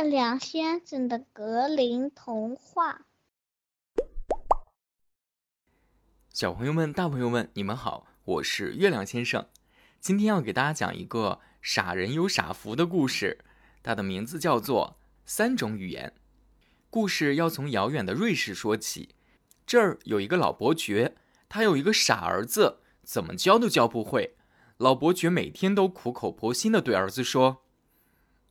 月亮先生的格林童话。小朋友们、大朋友们，你们好，我是月亮先生。今天要给大家讲一个傻人有傻福的故事，它的名字叫做《三种语言》。故事要从遥远的瑞士说起。这儿有一个老伯爵，他有一个傻儿子，怎么教都教不会。老伯爵每天都苦口婆心地对儿子说。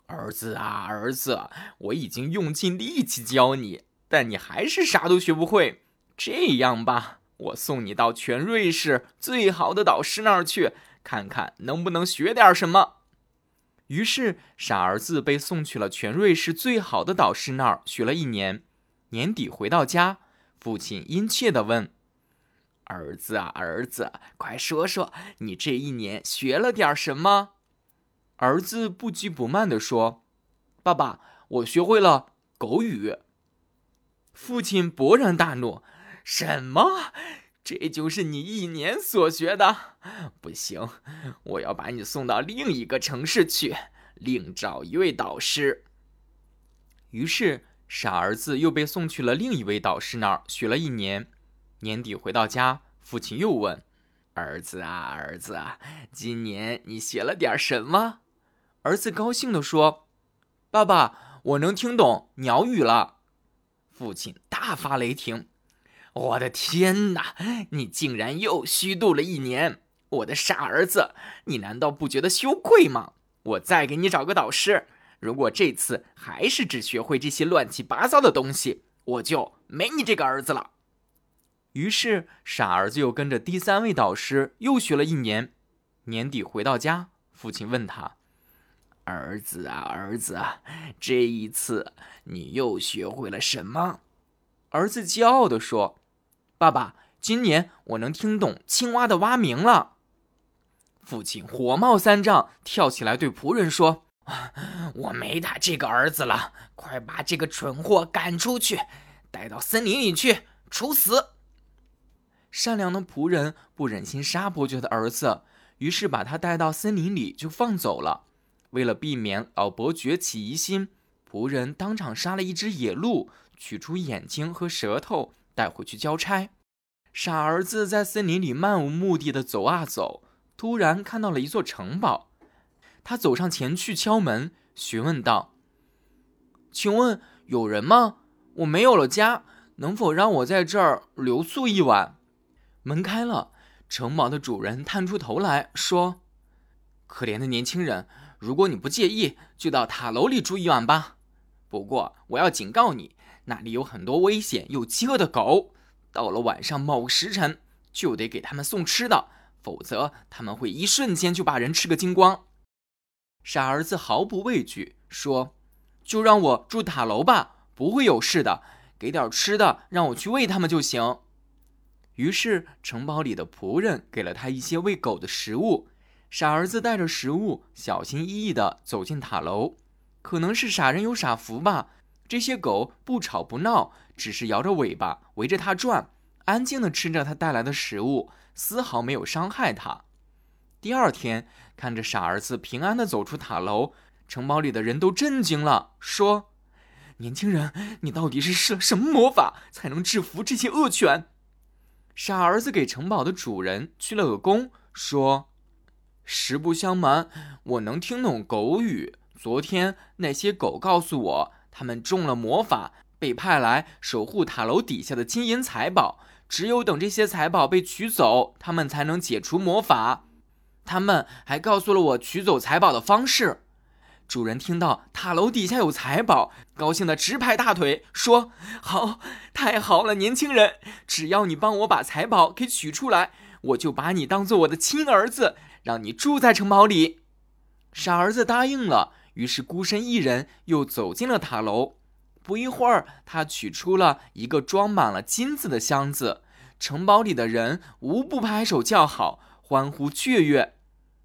儿子啊，儿子，我已经用尽力气教你，但你还是啥都学不会。这样吧，我送你到全瑞士最好的导师那儿去，看看能不能学点什么。于是，傻儿子被送去了全瑞士最好的导师那儿学了一年。年底回到家，父亲殷切地问：“儿子啊，儿子，快说说，你这一年学了点什么？”儿子不急不慢地说：“爸爸，我学会了狗语。”父亲勃然大怒：“什么？这就是你一年所学的？不行，我要把你送到另一个城市去，另找一位导师。”于是，傻儿子又被送去了另一位导师那儿学了一年。年底回到家，父亲又问：“儿子啊，儿子啊，今年你学了点什么？”儿子高兴地说：“爸爸，我能听懂鸟语了。”父亲大发雷霆：“我的天哪！你竟然又虚度了一年！我的傻儿子，你难道不觉得羞愧吗？我再给你找个导师。如果这次还是只学会这些乱七八糟的东西，我就没你这个儿子了。”于是，傻儿子又跟着第三位导师又学了一年。年底回到家，父亲问他。儿子啊，儿子啊，这一次你又学会了什么？儿子骄傲地说：“爸爸，今年我能听懂青蛙的蛙鸣了。”父亲火冒三丈，跳起来对仆人说：“ 我没他这个儿子了，快把这个蠢货赶出去，带到森林里去处死。”善良的仆人不忍心杀伯爵的儿子，于是把他带到森林里就放走了。为了避免老伯爵起疑心，仆人当场杀了一只野鹿，取出眼睛和舌头带回去交差。傻儿子在森林里漫无目的的走啊走，突然看到了一座城堡。他走上前去敲门，询问道：“请问有人吗？我没有了家，能否让我在这儿留宿一晚？”门开了，城堡的主人探出头来说：“可怜的年轻人。”如果你不介意，就到塔楼里住一晚吧。不过我要警告你，那里有很多危险又饥饿的狗。到了晚上某个时辰，就得给他们送吃的，否则他们会一瞬间就把人吃个精光。傻儿子毫不畏惧，说：“就让我住塔楼吧，不会有事的。给点吃的，让我去喂他们就行。”于是城堡里的仆人给了他一些喂狗的食物。傻儿子带着食物，小心翼翼地走进塔楼。可能是傻人有傻福吧，这些狗不吵不闹，只是摇着尾巴围着他转，安静地吃着他带来的食物，丝毫没有伤害他。第二天，看着傻儿子平安地走出塔楼，城堡里的人都震惊了，说：“年轻人，你到底是施了什么魔法，才能制服这些恶犬？”傻儿子给城堡的主人鞠了个躬，说。实不相瞒，我能听懂狗语。昨天那些狗告诉我，他们中了魔法，被派来守护塔楼底下的金银财宝。只有等这些财宝被取走，他们才能解除魔法。他们还告诉了我取走财宝的方式。主人听到塔楼底下有财宝，高兴的直拍大腿，说：“好，太好了，年轻人！只要你帮我把财宝给取出来，我就把你当做我的亲儿子。”让你住在城堡里，傻儿子答应了。于是孤身一人又走进了塔楼。不一会儿，他取出了一个装满了金子的箱子。城堡里的人无不拍手叫好，欢呼雀跃。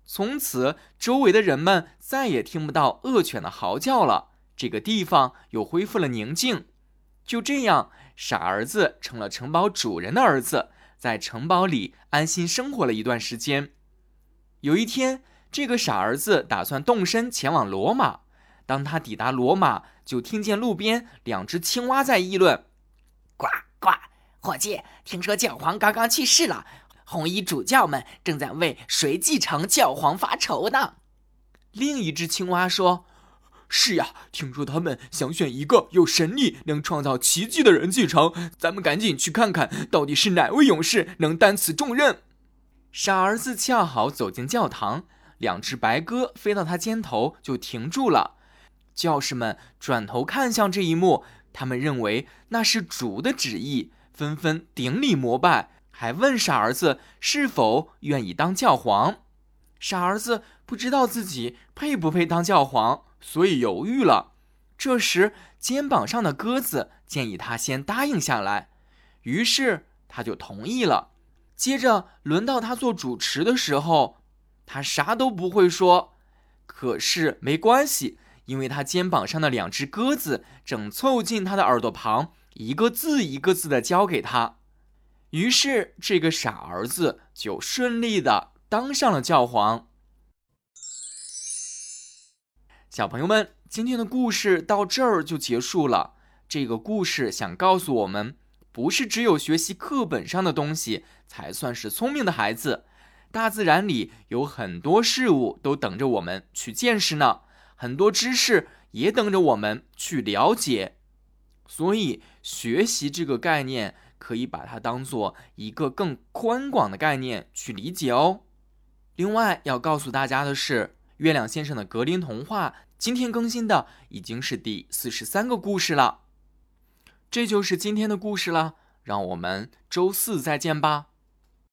从此，周围的人们再也听不到恶犬的嚎叫了。这个地方又恢复了宁静。就这样，傻儿子成了城堡主人的儿子，在城堡里安心生活了一段时间。有一天，这个傻儿子打算动身前往罗马。当他抵达罗马，就听见路边两只青蛙在议论：“呱呱，伙计，听说教皇刚刚去世了，红衣主教们正在为谁继承教皇发愁呢。”另一只青蛙说：“是呀，听说他们想选一个有神力、能创造奇迹的人继承，咱们赶紧去看看到底是哪位勇士能担此重任。”傻儿子恰好走进教堂，两只白鸽飞到他肩头就停住了。教士们转头看向这一幕，他们认为那是主的旨意，纷纷顶礼膜拜，还问傻儿子是否愿意当教皇。傻儿子不知道自己配不配当教皇，所以犹豫了。这时，肩膀上的鸽子建议他先答应下来，于是他就同意了。接着轮到他做主持的时候，他啥都不会说，可是没关系。因为他肩膀上的两只鸽子正凑近他的耳朵旁，一个字一个字的教给他，于是这个傻儿子就顺利的当上了教皇。小朋友们，今天的故事到这儿就结束了。这个故事想告诉我们，不是只有学习课本上的东西才算是聪明的孩子，大自然里有很多事物都等着我们去见识呢。很多知识也等着我们去了解，所以学习这个概念可以把它当做一个更宽广的概念去理解哦。另外要告诉大家的是，月亮先生的格林童话今天更新的已经是第四十三个故事了。这就是今天的故事了，让我们周四再见吧。